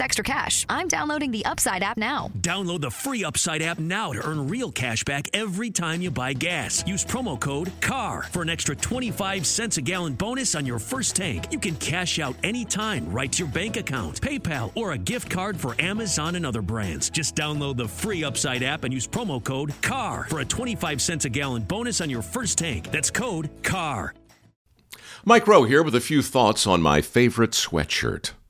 extra cash. I'm downloading the Upside app now. Download the free Upside app now to earn real cash back every time you buy gas. Use promo code CAR for an extra 25 cents a gallon bonus on your first tank. You can cash out anytime right to your bank account, PayPal, or a gift card for Amazon and other brands. Just download the free Upside app and use promo code CAR for a 25 cents a gallon bonus on your first tank. That's code CAR. Mike Rowe here with a few thoughts on my favorite sweatshirt.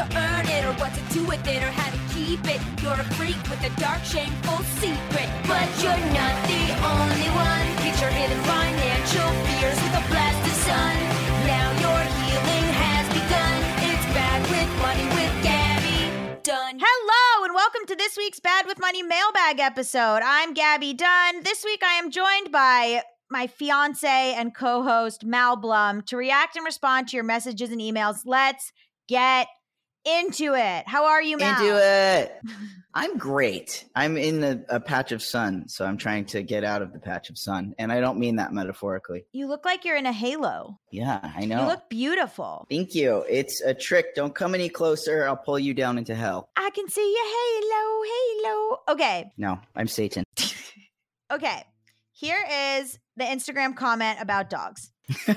To earn it, or what to do with it, or how to keep it. You're a freak with a dark, shameful secret. But you're not the only one. Get your hidden financial fears with a blast of sun. Now your healing has begun. It's bad with money with Gabby Dunn. Hello and welcome to this week's Bad with Money mailbag episode. I'm Gabby Dunn. This week I am joined by my fiance and co-host Mal Blum to react and respond to your messages and emails. Let's get into it. How are you, Mal? Into it. I'm great. I'm in a, a patch of sun, so I'm trying to get out of the patch of sun, and I don't mean that metaphorically. You look like you're in a halo. Yeah, I know. You look beautiful. Thank you. It's a trick. Don't come any closer. I'll pull you down into hell. I can see your halo, halo. Okay, No, I'm Satan. okay. Here is the Instagram comment about dogs.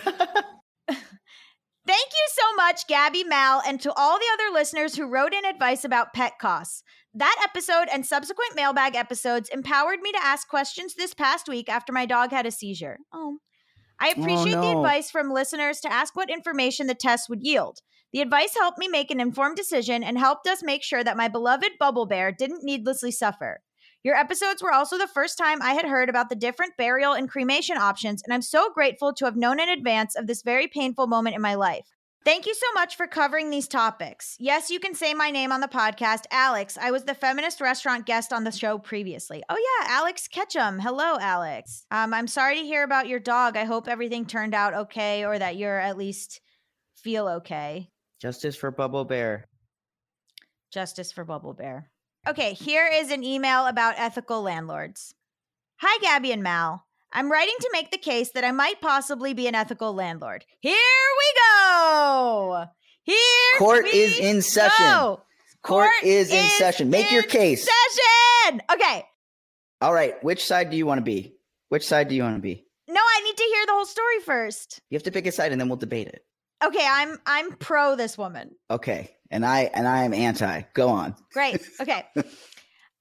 Thank you so much, Gabby Mal, and to all the other listeners who wrote in advice about pet costs. That episode and subsequent mailbag episodes empowered me to ask questions this past week after my dog had a seizure. Oh. I Oh, appreciate the advice from listeners to ask what information the test would yield. The advice helped me make an informed decision and helped us make sure that my beloved Bubble Bear didn't needlessly suffer. Your episodes were also the first time I had heard about the different burial and cremation options, and I'm so grateful to have known in advance of this very painful moment in my life. Thank you so much for covering these topics. Yes, you can say my name on the podcast, Alex. I was the feminist restaurant guest on the show previously. Oh yeah, Alex Ketchum. Hello, Alex. Um, I'm sorry to hear about your dog. I hope everything turned out okay, or that you're at least feel okay. Justice for Bubble Bear. Justice for Bubble Bear. Okay, here is an email about ethical landlords. Hi, Gabby and Mal. I'm writing to make the case that I might possibly be an ethical landlord. Here we go. Here Court is in session. go. Court, is in session. Make your case. Session. Okay. All right. Which side do you want to be? Which side do you want to be? No, I need to hear the whole story first. You have to pick a side and then we'll debate it. Okay, I'm I'm pro this woman. Okay. And I and I am anti. Go on. Great. Okay.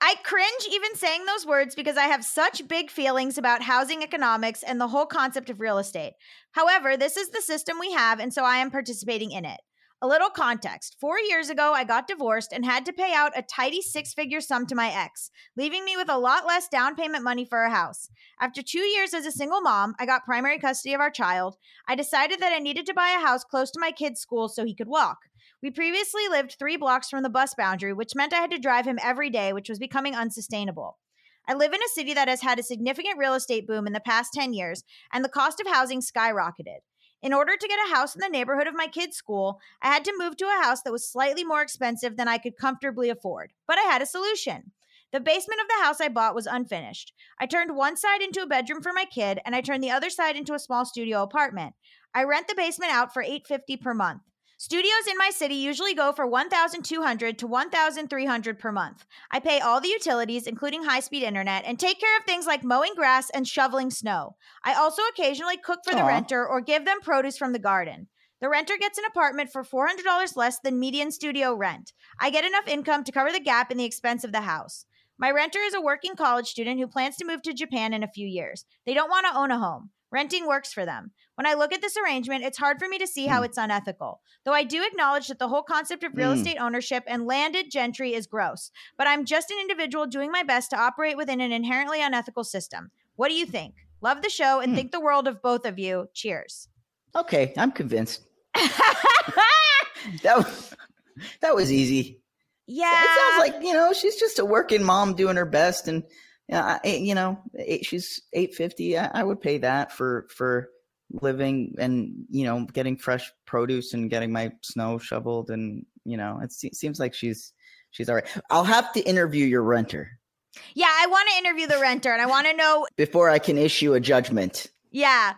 I cringe even saying those words because I have such big feelings about housing economics and the whole concept of real estate. However, this is the system we have, and so I am participating in it. A little context. Four years ago, I got divorced and had to pay out a tidy six figure sum to my ex, leaving me with a lot less down payment money for a house. After two years as a single mom, I got primary custody of our child. I decided that I needed to buy a house close to my kid's school so he could walk. We previously lived three blocks from the bus boundary, which meant I had to drive him every day, which was becoming unsustainable. I live in a city that has had a significant real estate boom in the past 10 years, and the cost of housing skyrocketed. In order to get a house in mm-hmm. the neighborhood of my kid's school, I had to move to a house that was slightly more expensive than I could comfortably afford. But I had a solution. The basement of the house I bought was unfinished. I turned one side into a bedroom for my kid, and I turned the other side into a small studio apartment. I rent the basement out for 850 per month. Studios in my city usually go for 1200 to 1300 per month. I pay all the utilities including high-speed internet and take care of things like mowing grass and shoveling snow. I also occasionally cook for the Aw. renter or give them produce from the garden. The renter gets an apartment for $400 less than median studio rent. I get enough income to cover the gap in the expense of the house. My renter is a working college student who plans to move to Japan in a few years. They don't want to own a home. Renting works for them. When I look at this arrangement, it's hard for me to see how it's unethical. Though I do acknowledge that the whole concept of real Mm. estate ownership and landed gentry is gross. But I'm just an individual doing my best to operate within an inherently unethical system. What do you think? Love the show and Hmm. think the world of both of you. Cheers. Okay, I'm convinced. That was, that was easy. yeah. It sounds like you know she's just a working mom doing her best, and you know, I, you know eight, she's eight fifty. I, I would pay that for for living and you know getting fresh produce and getting my snow shoveled, and you know it se- seems like she's she's all right. I'll have to interview your renter Yeah, I want to interview the renter and I want to know. before I can issue a judgment. Yeah.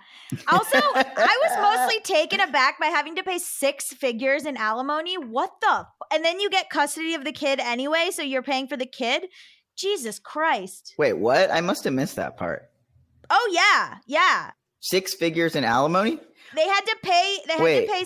Also, I was mostly taken aback by having to pay six figures in alimony. What the? F- and then you get custody of the kid anyway, so you're paying for the kid? Jesus Christ. Wait, what? I must have missed that part. Oh, yeah. Yeah. Six figures in alimony. They had to pay, they had Wait. to pay,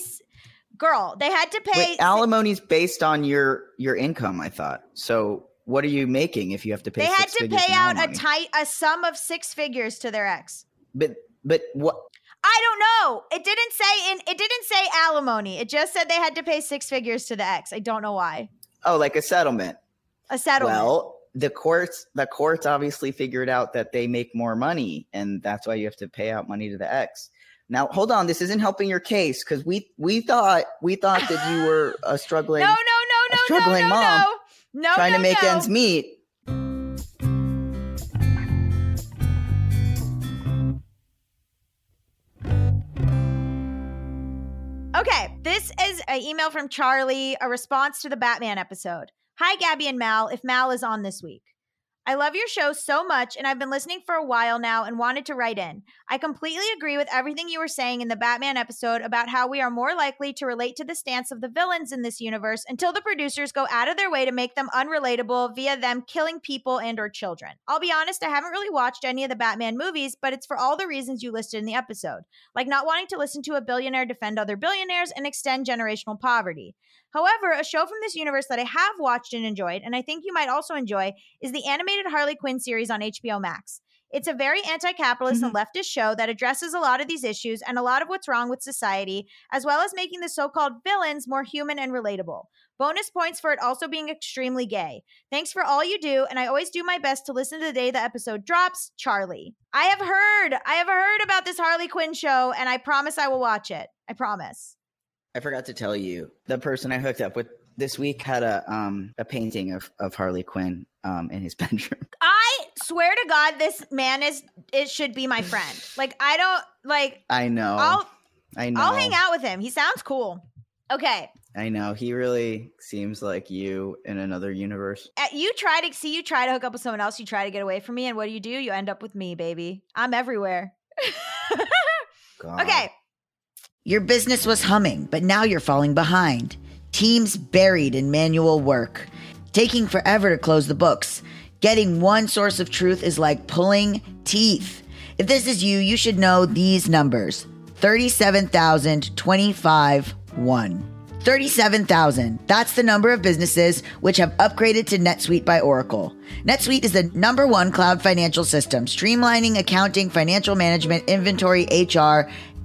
girl, they had to pay. Wait, alimony's based on your your income. I thought. So, what are you making if you have to pay? they had to pay out a tight, a sum of six figures to their ex. But but what? I don't know. It didn't say in, it didn't say alimony. It just said they had to pay six figures to the ex. I don't know why. Oh, like a settlement. A settlement. Well, the courts the courts obviously figured out that they make more money, and that's why you have to pay out money to the ex. Now, hold on. This isn't helping your case because we we thought we thought that you were a struggling no, no, no, no, struggling no, no, mom no, no, trying to make ends meet. Okay, this is an email from Charlie, a response to the Batman episode. Hi, Gabby and Mal, if Mal is on this week. I love your show so much, and I've been listening for a while now and wanted to write in. I completely agree with everything you were saying in the Batman episode about how we are more likely to relate to the stance of the villains in this universe until the producers go out of their way to make them unrelatable via them killing people and or children. I'll be honest, I haven't really watched any of the Batman movies, but it's for all the reasons you listed in the episode, like not wanting to listen to a billionaire defend other billionaires and extend generational poverty. However, a show from this universe that I have watched and enjoyed, and I think you might also enjoy, is the animated Harley Quinn series on HBO Max. It's a very anti capitalist and mm-hmm. leftist show that addresses a lot of these issues and a lot of what's wrong with society, as well as making the so called villains more human and relatable. Bonus points for it also being extremely gay. Thanks for all you do, and I always do my best to listen to the day the episode drops. Charlie. I have heard, I have heard about this Harley Quinn show, and I promise I will watch it. I promise. I forgot to tell you, the person I hooked up with this week had a um a painting of of Harley Quinn um in his bedroom. I swear to God, this man is it should be my friend. Like I don't like I know. I'll I know. I'll hang out with him. He sounds cool. Okay. I know. He really seems like you in another universe. Uh, You try to see you try to hook up with someone else, you try to get away from me, and what do you do? You end up with me, baby. I'm everywhere. God. okay. Your business was humming, but now you're falling behind. Teams buried in manual work. taking forever to close the books. Getting one source of truth is like pulling teeth. If this is you, you should know these numbers 37,025 1. 37,000. That's the number of businesses which have upgraded to NetSuite by Oracle. NetSuite is the number one cloud financial system, streamlining accounting, financial management, inventory, HR,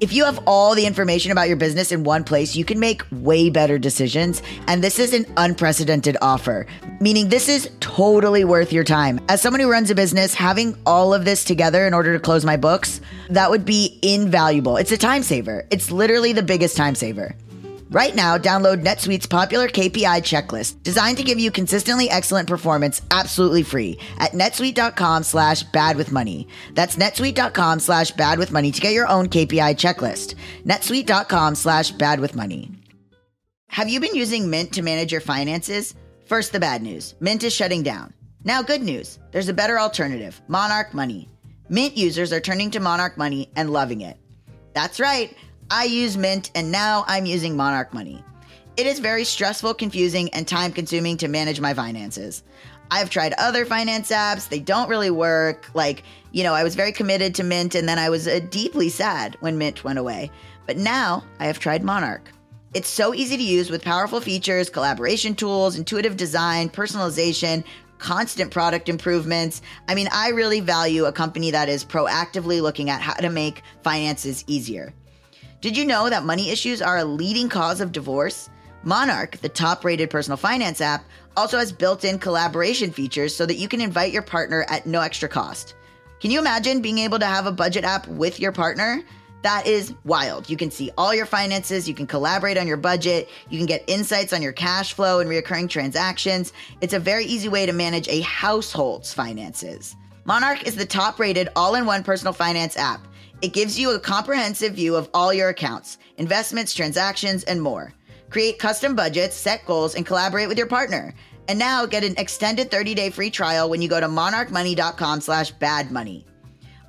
If you have all the information about your business in one place, you can make way better decisions. And this is an unprecedented offer, meaning this is totally worth your time. As someone who runs a business, having all of this together in order to close my books, that would be invaluable. It's a time saver. It's literally the biggest time saver. Right now, download NetSuite's popular KPI checklist, designed to give you consistently excellent performance absolutely free at netsuite.com slash bad with money. That's netsuite.com slash bad with money to get your own KPI checklist. netsuite.com slash bad with money. Have you been using Mint to manage your finances? First, the bad news Mint is shutting down. Now, good news there's a better alternative Monarch Money. Mint users are turning to Monarch Money and loving it. That's right. I use Mint and now I'm using Monarch Money. It is very stressful, confusing, and time consuming to manage my finances. I've tried other finance apps, they don't really work. Like, you know, I was very committed to Mint and then I was uh, deeply sad when Mint went away. But now I have tried Monarch. It's so easy to use with powerful features, collaboration tools, intuitive design, personalization, constant product improvements. I mean, I really value a company that is proactively looking at how to make finances easier. Did you know that money issues are a leading cause of divorce? Monarch, the top rated personal finance app, also has built in collaboration features so that you can invite your partner at no extra cost. Can you imagine being able to have a budget app with your partner? That is wild. You can see all your finances, you can collaborate on your budget, you can get insights on your cash flow and recurring transactions. It's a very easy way to manage a household's finances. Monarch is the top rated all in one personal finance app. It gives you a comprehensive view of all your accounts, investments, transactions, and more. Create custom budgets, set goals, and collaborate with your partner. And now get an extended 30-day free trial when you go to monarchmoney.com slash badmoney.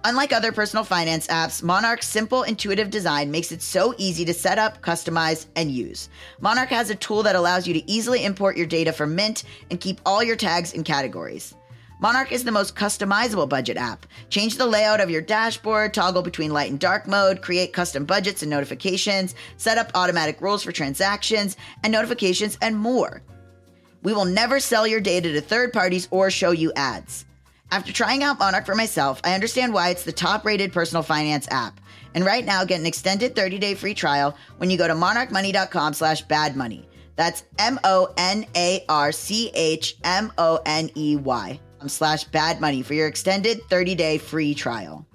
Unlike other personal finance apps, Monarch's simple, intuitive design makes it so easy to set up, customize, and use. Monarch has a tool that allows you to easily import your data from Mint and keep all your tags and categories. Monarch is the most customizable budget app. Change the layout of your dashboard, toggle between light and dark mode, create custom budgets and notifications, set up automatic rules for transactions and notifications, and more. We will never sell your data to third parties or show you ads. After trying out Monarch for myself, I understand why it's the top rated personal finance app. And right now, get an extended 30 day free trial when you go to monarchmoney.com slash badmoney. That's M O N A R C H M O N E Y slash bad money for your extended 30-day free trial.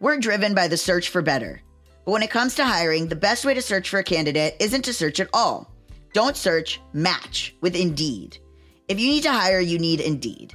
We're driven by the search for better. But when it comes to hiring, the best way to search for a candidate isn't to search at all. Don't search, match with Indeed. If you need to hire, you need Indeed.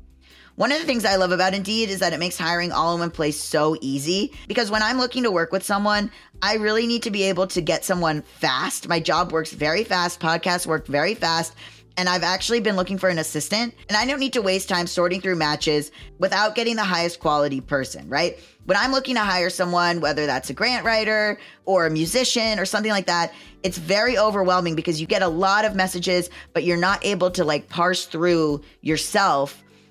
One of the things I love about Indeed is that it makes hiring all in one place so easy because when I'm looking to work with someone, I really need to be able to get someone fast. My job works very fast, podcasts work very fast. And I've actually been looking for an assistant, and I don't need to waste time sorting through matches without getting the highest quality person, right? When I'm looking to hire someone, whether that's a grant writer or a musician or something like that, it's very overwhelming because you get a lot of messages, but you're not able to like parse through yourself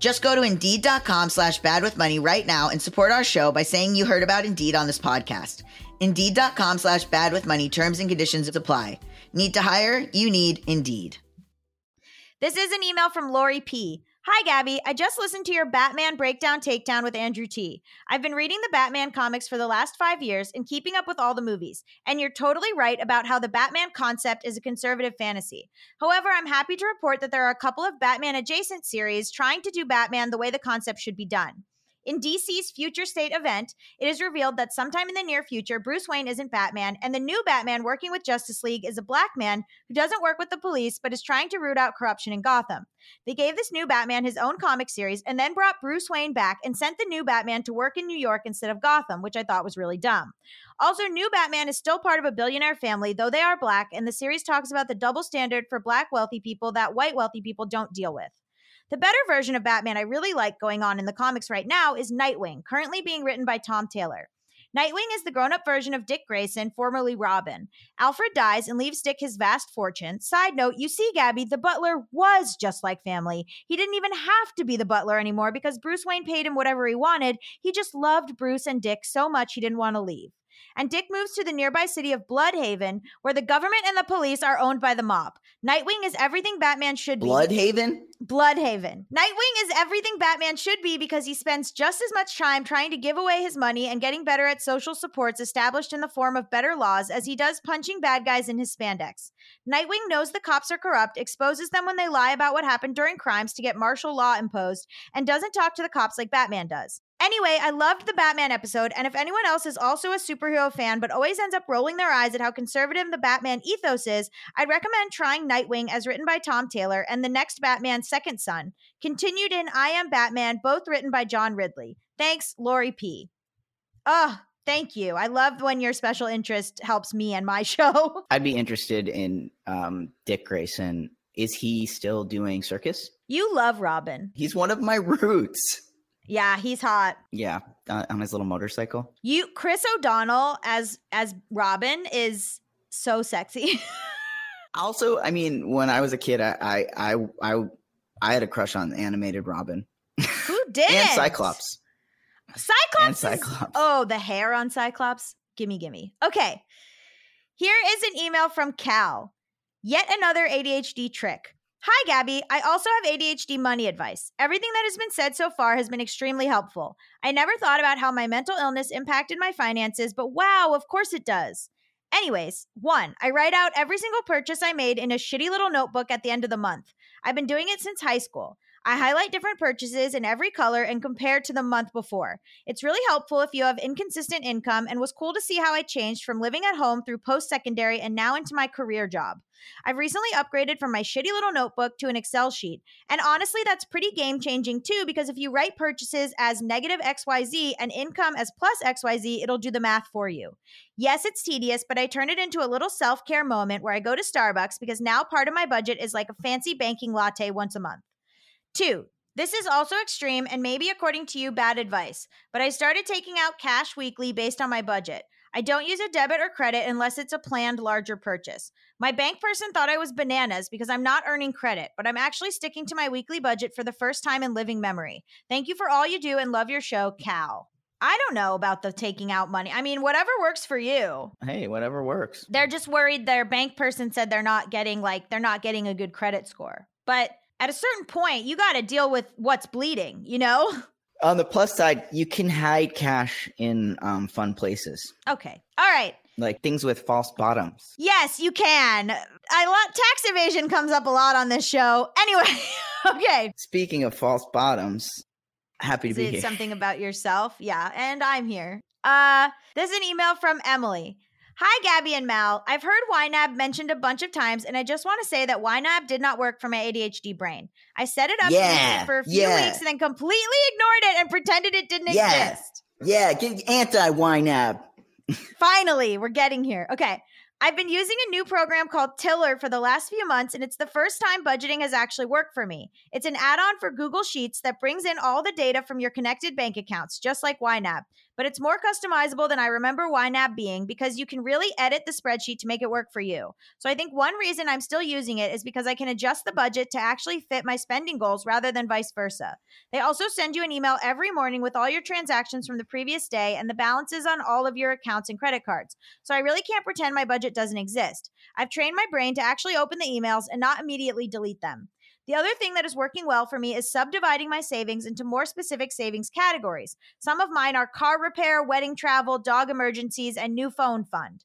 Just go to Indeed.com slash bad with money right now and support our show by saying you heard about Indeed on this podcast. Indeed.com slash bad with money terms and conditions apply. Need to hire? You need Indeed. This is an email from Lori P. Hi, Gabby. I just listened to your Batman Breakdown Takedown with Andrew Ti I've been reading the Batman comics for the last five years and keeping up with all the movies. And you're totally right about how the Batman concept is a conservative fantasy. However, I'm happy to report that there are a couple of Batman adjacent series trying to do Batman the way the concept should be done. In DC's Future State event, it is revealed that sometime in the near future, Bruce Wayne isn't Batman, and the new Batman working with Justice League is a black man who doesn't work with the police but is trying to root out corruption in Gotham. They gave this new Batman his own comic series and then brought Bruce Wayne back and sent the new Batman to work in New York instead of Gotham, which I thought was really dumb. Also, new Batman is still part of a billionaire family, though they are black, and the series talks about the double standard for black wealthy people that white wealthy people don't deal with. The better version of Batman I really like going on in the comics right now is Nightwing, currently being written by Tom Taylor. Nightwing is the grown up version of Dick Grayson, formerly Robin. Alfred dies and leaves Dick his vast fortune. Side note, you see, Gabby, the butler was just like family. He didn't even have to be the butler anymore because Bruce Wayne paid him whatever he wanted. He just loved Bruce and Dick so much he didn't want to leave and Dick moves to the nearby city of Blüdhaven, where the government and the police are owned by the mob. Nightwing is everything Batman should be. Blüdhaven? Blüdhaven. Nightwing is everything Batman should be because he spends just as much time trying to give away his money and getting better at social supports established in the form of better laws as he does punching bad guys in his spandex. Nightwing knows the cops are corrupt, exposes them when they lie about what happened during crimes to get martial law imposed, and doesn't talk to the cops like Batman does. Anyway, I loved the Batman episode, and if anyone else is also a superhero fan but always ends up rolling their eyes at how conservative the Batman ethos is, I'd recommend trying Nightwing as written by Tom Taylor and the next Batman Second Son, continued in I Am Batman, both written by John Ridley. Thanks, Lori P. Oh, thank you. I love when your special interest helps me and my show. I'd be interested in um, Dick Grayson. Is he still doing circus? You love Robin. He's one of my roots. Yeah, he's hot. Yeah, uh, on his little motorcycle. You Chris O'Donnell as as Robin is so sexy. also, I mean, when I was a kid, I I I I, I had a crush on animated Robin. Who did? and Cyclops. Cyclops. And Cyclops. Is, oh, the hair on Cyclops. Gimme, gimme. Okay. Here is an email from Cal. Yet another ADHD trick. Hi, Gabby. I also have ADHD money advice. Everything that has been said so far has been extremely helpful. I never thought about how my mental illness impacted my finances, but wow, of course it does. Anyways, one, I write out every single purchase I made in a shitty little notebook at the end of the month. I've been doing it since high school. I highlight different purchases in every color and compare to the month before. It's really helpful if you have inconsistent income and was cool to see how I changed from living at home through post secondary and now into my career job. I've recently upgraded from my shitty little notebook to an Excel sheet. And honestly, that's pretty game changing too, because if you write purchases as negative XYZ and income as plus XYZ, it'll do the math for you. Yes, it's tedious, but I turn it into a little self care moment where I go to Starbucks because now part of my budget is like a fancy banking latte once a month. Two, this is also extreme and maybe, according to you, bad advice, but I started taking out cash weekly based on my budget. I don't use a debit or credit unless it's a planned larger purchase. My bank person thought I was bananas because I'm not earning credit, but I'm actually sticking to my weekly budget for the first time in living memory. Thank you for all you do and love your show, Cal. I don't know about the taking out money. I mean, whatever works for you. Hey, whatever works. They're just worried their bank person said they're not getting like they're not getting a good credit score. But at a certain point, you got to deal with what's bleeding, you know? On the plus side, you can hide cash in um, fun places. Okay. All right. Like things with false bottoms. Yes, you can. I love tax evasion comes up a lot on this show. Anyway, okay. Speaking of false bottoms, happy to Is be here. something about yourself? Yeah, and I'm here. Uh, there's an email from Emily. Hi, Gabby and Mal. I've heard YNAB mentioned a bunch of times, and I just want to say that YNAB did not work for my ADHD brain. I set it up Yeah, for a few yeah. weeks and then completely ignored it and pretended it didn't Yeah. exist. Yeah, anti YNAB. Finally, we're getting here. Okay. I've been using a new program called Tiller for the last few months, and it's the first time budgeting has actually worked for me. It's an add on for Google Sheets that brings in all the data from your connected bank accounts, just like YNAB. But it's more customizable than I remember YNAB being because you can really edit the spreadsheet to make it work for you. So I think one reason I'm still using it is because I can adjust the budget to actually fit my spending goals rather than vice versa. They also send you an email every morning with all your transactions from the previous day and the balances on all of your accounts and credit cards. So I really can't pretend my budget doesn't exist. I've trained my brain to actually open the emails and not immediately delete them. The other thing that is working well for me is subdividing my savings into more specific savings categories. Some of mine are car repair, wedding travel, dog emergencies, and new phone fund.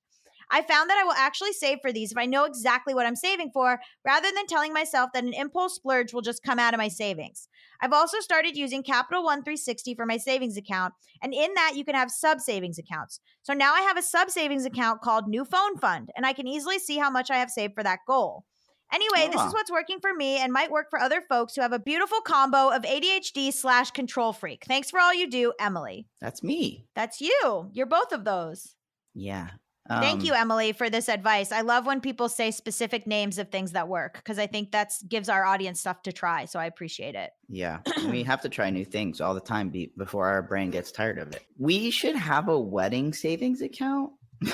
I found that I will actually save for these if I know exactly what I'm saving for, rather than telling myself that an impulse splurge will just come out of my savings. I've also started using Capital One 360 for my savings account, and in that you can have sub savings accounts. So now I have a sub savings account called New Phone Fund, and I can easily see how much I have saved for that goal. Anyway, this is what's working for me and might work for other folks who have a beautiful combo of ADHD slash control freak. Thanks for all you do, Emily. That's me. That's you. You're both of those. Yeah. Thank Um, you, Emily, for this advice. I love when people say specific names of things that work because I think that's gives our audience stuff to try. So I appreciate it. Yeah, we have to try new things all the time be- before our brain gets tired of it. We should have a wedding savings account.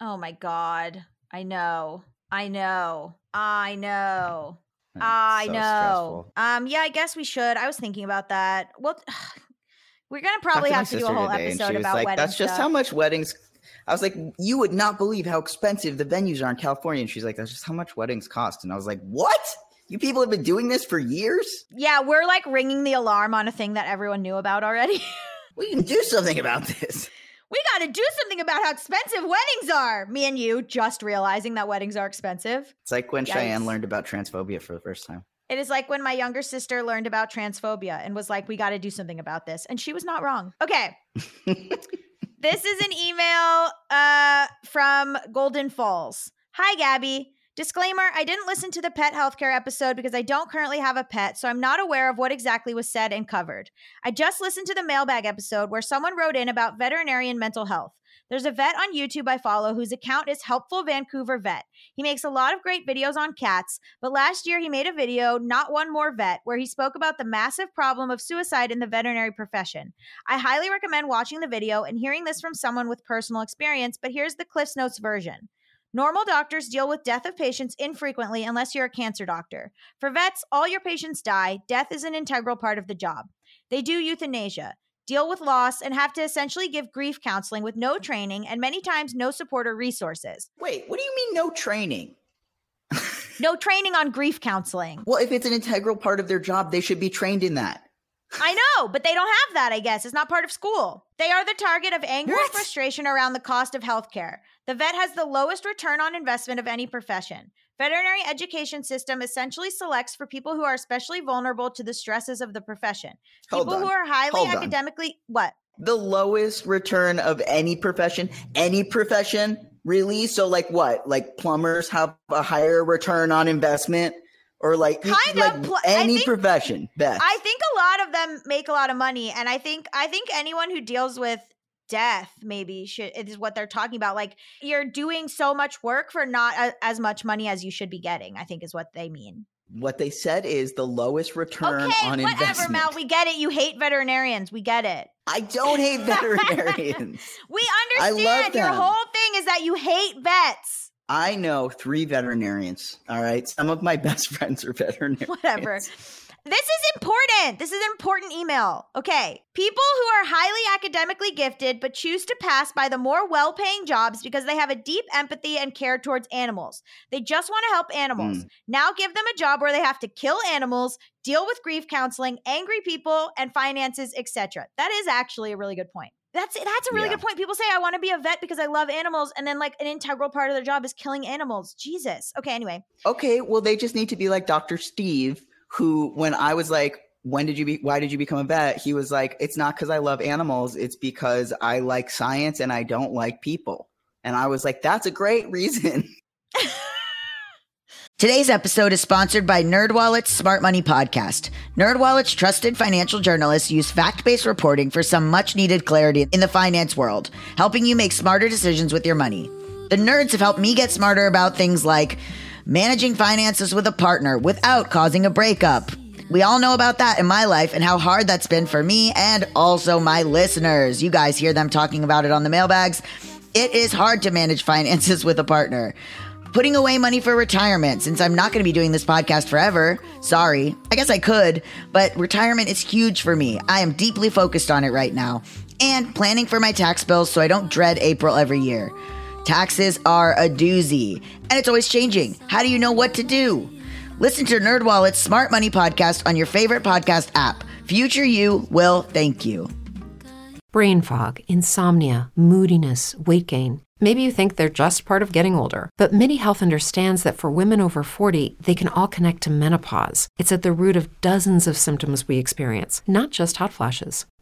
Oh my God. I know. I know. I know. I so know. stressful. Um, yeah, I guess we should. I was thinking about that. Well, we're gonna probably have to do a whole episode about like, wedding That's just stuff. how much weddings. I was like, you would not believe how expensive the venues are in California. And she's like, that's just how much weddings cost. And I was like, what? You people have been doing this for years? Yeah, we're like ringing the alarm on a thing that everyone knew about already. We can do something about this. We got to do something about how expensive weddings are. Me and you just realizing that weddings are expensive. It's like when Cheyenne learned about transphobia for the first time. It is like when my younger sister learned about transphobia and was like, we got to do something about this. And she was not wrong. Okay. this is an email uh, from Golden Falls. Hi, Gabby. Disclaimer I didn't listen to the pet healthcare episode because I don't currently have a pet, so I'm not aware of what exactly was said and covered. I just listened to the mailbag episode where someone wrote in about veterinarian mental health. There's a vet on YouTube I follow whose account is Helpful Vancouver Vet. He makes a lot of great videos on cats, but last year he made a video, Not One More Vet, where he spoke about the massive problem of suicide in the veterinary profession. I highly recommend watching the video and hearing this from someone with personal experience, but here's the Cliffs Notes version. Normal doctors deal with death of patients infrequently unless you're a cancer doctor. For vets, all your patients die. Death is an integral part of the job. They do euthanasia, deal with loss, and have to essentially give grief counseling with no training and many times no support or resources. Wait, what do you mean no training? No training on grief counseling. Well, if it's an integral part of their job, they should be trained in that. I know, but they don't have that, I guess. It's not part of school. They are the target of anger and frustration around the cost of healthcare. The vet has the lowest return on investment of any profession. Veterinary education system essentially selects for people who are especially vulnerable to the stresses of the profession. Hold People who are highly Hold on. academically what? The lowest return of any profession, any profession, really? So, like what? Like plumbers have a higher return on investment? Or like, Kind like of pl- any think- profession, Beth. I think a lot of them make a lot of money, and I think I think anyone who deals with death maybe should is what they're talking about. Like you're doing so much work for not a, as much money as you should be getting. I think is what they mean. what they said is the lowest return okay, on whatever, investment. Mel. We get it. You hate veterinarians. We get it. I don't hate veterinarians. We understand. Your whole thing is that you hate vets. I know three veterinarians. All right. Some of my best friends are veterinarians. Whatever. This is important. This is an important email. Okay. People who are highly academically gifted but choose to pass by the more well paying jobs because they have a deep empathy and care towards animals. They just want to help animals. Mm. Now give them a job where they have to kill animals, deal with grief counseling, angry people, and finances, etc. That is actually a really good point. That's that's a really Yeah. good point. People say I want to be a vet because I love animals, and then like an integral part of their job is killing animals. Jesus. Okay. Anyway, Okay. Well, they just need to be like Dr. Steve, who, when I was like, when did you be, why did you become a vet? He was like, it's not because I love animals. It's because I like science and I don't like people. And I was like, that's a great reason. Today's episode is sponsored by NerdWallet's Smart Money Podcast. NerdWallet's trusted financial journalists use fact-based reporting for some much-needed clarity in the finance world, helping you make smarter decisions with your money. The nerds have helped me get smarter about things like managing finances with a partner without causing a breakup, We all know about that in my life and how hard that's been for me and also my listeners. You guys hear them talking about it on the mailbags. It is hard to manage finances with a partner. Putting away money for retirement, since I'm not going to be doing this podcast forever. Sorry. I guess I could, but retirement is huge for me. I am deeply focused on it right now. And planning for my tax bills so I don't dread April every year. Taxes are a doozy, and it's always changing. How do you know what to do? Listen to NerdWallet's Smart Money Podcast on your favorite podcast app. Future you will thank you. Brain fog, insomnia, moodiness, weight gain. Maybe you think they're just part of getting older, but MIDI Health understands that for women over 40, they can all connect to menopause. It's at the root of dozens of symptoms we experience, not just hot flashes.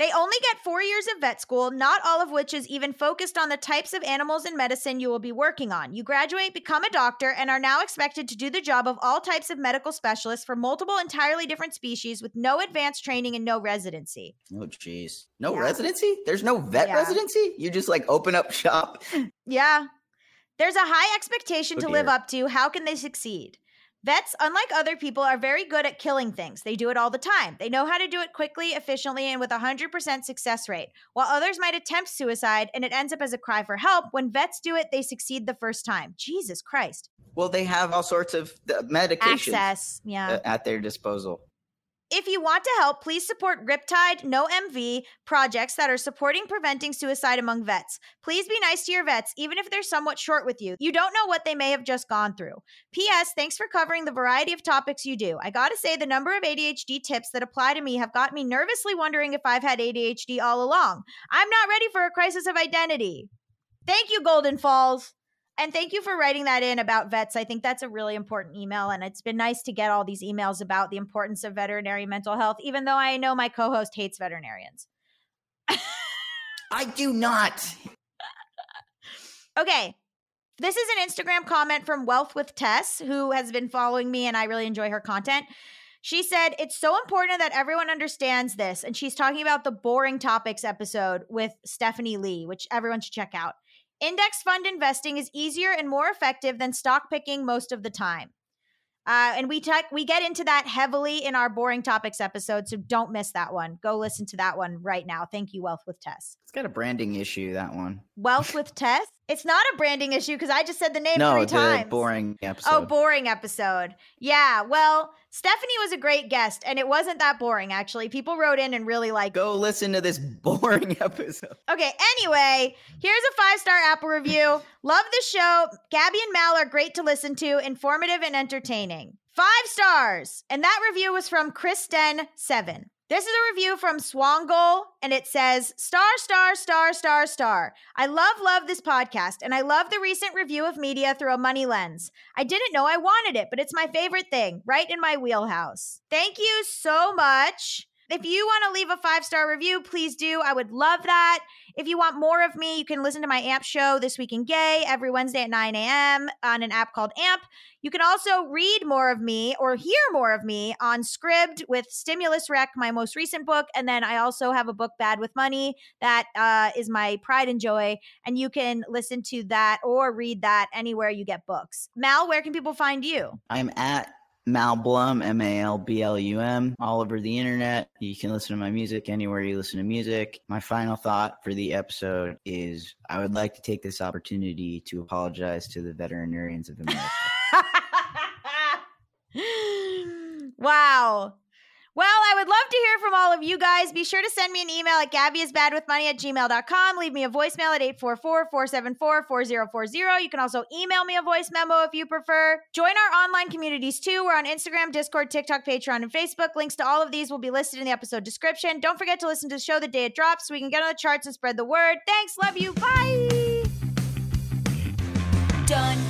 They only get four years of vet school, not all of which is even focused on the types of animals and medicine you will be working on. You graduate, become a doctor, and are now expected to do the job of all types of medical specialists for multiple entirely different species with no advanced training and no residency. Oh, jeez. No Yeah. residency? There's no vet Yeah. residency? You just like open up shop? Yeah. There's a high expectation Oh, to live up to. How can they succeed? Vets, unlike other people, are very good at killing things. They do it all the time. They know how to do it quickly, efficiently, and with a 100% success rate. While others might attempt suicide and it ends up as a cry for help, when vets do it, they succeed the first time. Jesus Christ. Well, they have all sorts of uh, medications Access. Yeah. uh, at their disposal. If you want to help, please support Riptide No MV projects that are supporting preventing suicide among vets. Please be nice to your vets, even if they're somewhat short with you. You don't know what they may have just gone through. P.S. Thanks for covering the variety of topics you do. I gotta say, the number of ADHD tips that apply to me have got me nervously wondering if I've had ADHD all along. I'm not ready for a crisis of identity. Thank you, Golden Falls. And thank you for writing that in about vets. I think that's a really important email. And it's been nice to get all these emails about the importance of veterinary mental health, even though I know my co host hates veterinarians. I do not. Okay. This is an Instagram comment from Wealth with Tess, who has been following me, and I really enjoy her content. She said, It's so important that everyone understands this. And she's talking about the boring topics episode with Stephanie Lee, which everyone should check out. Index fund investing is easier and more effective than stock picking most of the time. Uh, and we talk, we get into that heavily in our boring topics episode, so don't miss that one. Go listen to that one right now. Thank you, Wealth with Tess. It's got a branding issue, that one. Wealth with Tess. It's not a branding issue because I just said the name no, three the times. boring episode. Oh, boring episode. Yeah. Well, Stephanie was a great guest, and it wasn't that boring actually. People wrote in and really like. Go listen to this boring episode. Okay. Anyway, here's a five star Apple review. Love the show. Gabby and Mal are great to listen to, informative and entertaining. Five stars. And that review was from Kristen Seven. This is a review from Swangol, and it says star, star, star, star, star. I love, love this podcast, and I love the recent review of media through a money lens. I didn't know I wanted it, but it's my favorite thing, right in my wheelhouse. Thank you so much. If you want to leave a five star review, please do. I would love that. If you want more of me, you can listen to my AMP show this week in gay every Wednesday at 9 a.m. on an app called AMP. You can also read more of me or hear more of me on Scribd with Stimulus Rec, my most recent book. And then I also have a book, Bad with Money, that uh, is my pride and joy. And you can listen to that or read that anywhere you get books. Mal, where can people find you? I'm at Malblum, M A L B L U M, all over the internet. You can listen to my music anywhere you listen to music. My final thought for the episode is I would like to take this opportunity to apologize to the veterinarians of America. wow. Well, I would love to hear from all of you guys. Be sure to send me an email at gabbyisbadwithmoney at gmail.com. Leave me a voicemail at 844-474-4040. You can also email me a voice memo if you prefer. Join our online communities too. We're on Instagram, Discord, TikTok, Patreon, and Facebook. Links to all of these will be listed in the episode description. Don't forget to listen to the show the day it drops so we can get on the charts and spread the word. Thanks. Love you. Bye. Done.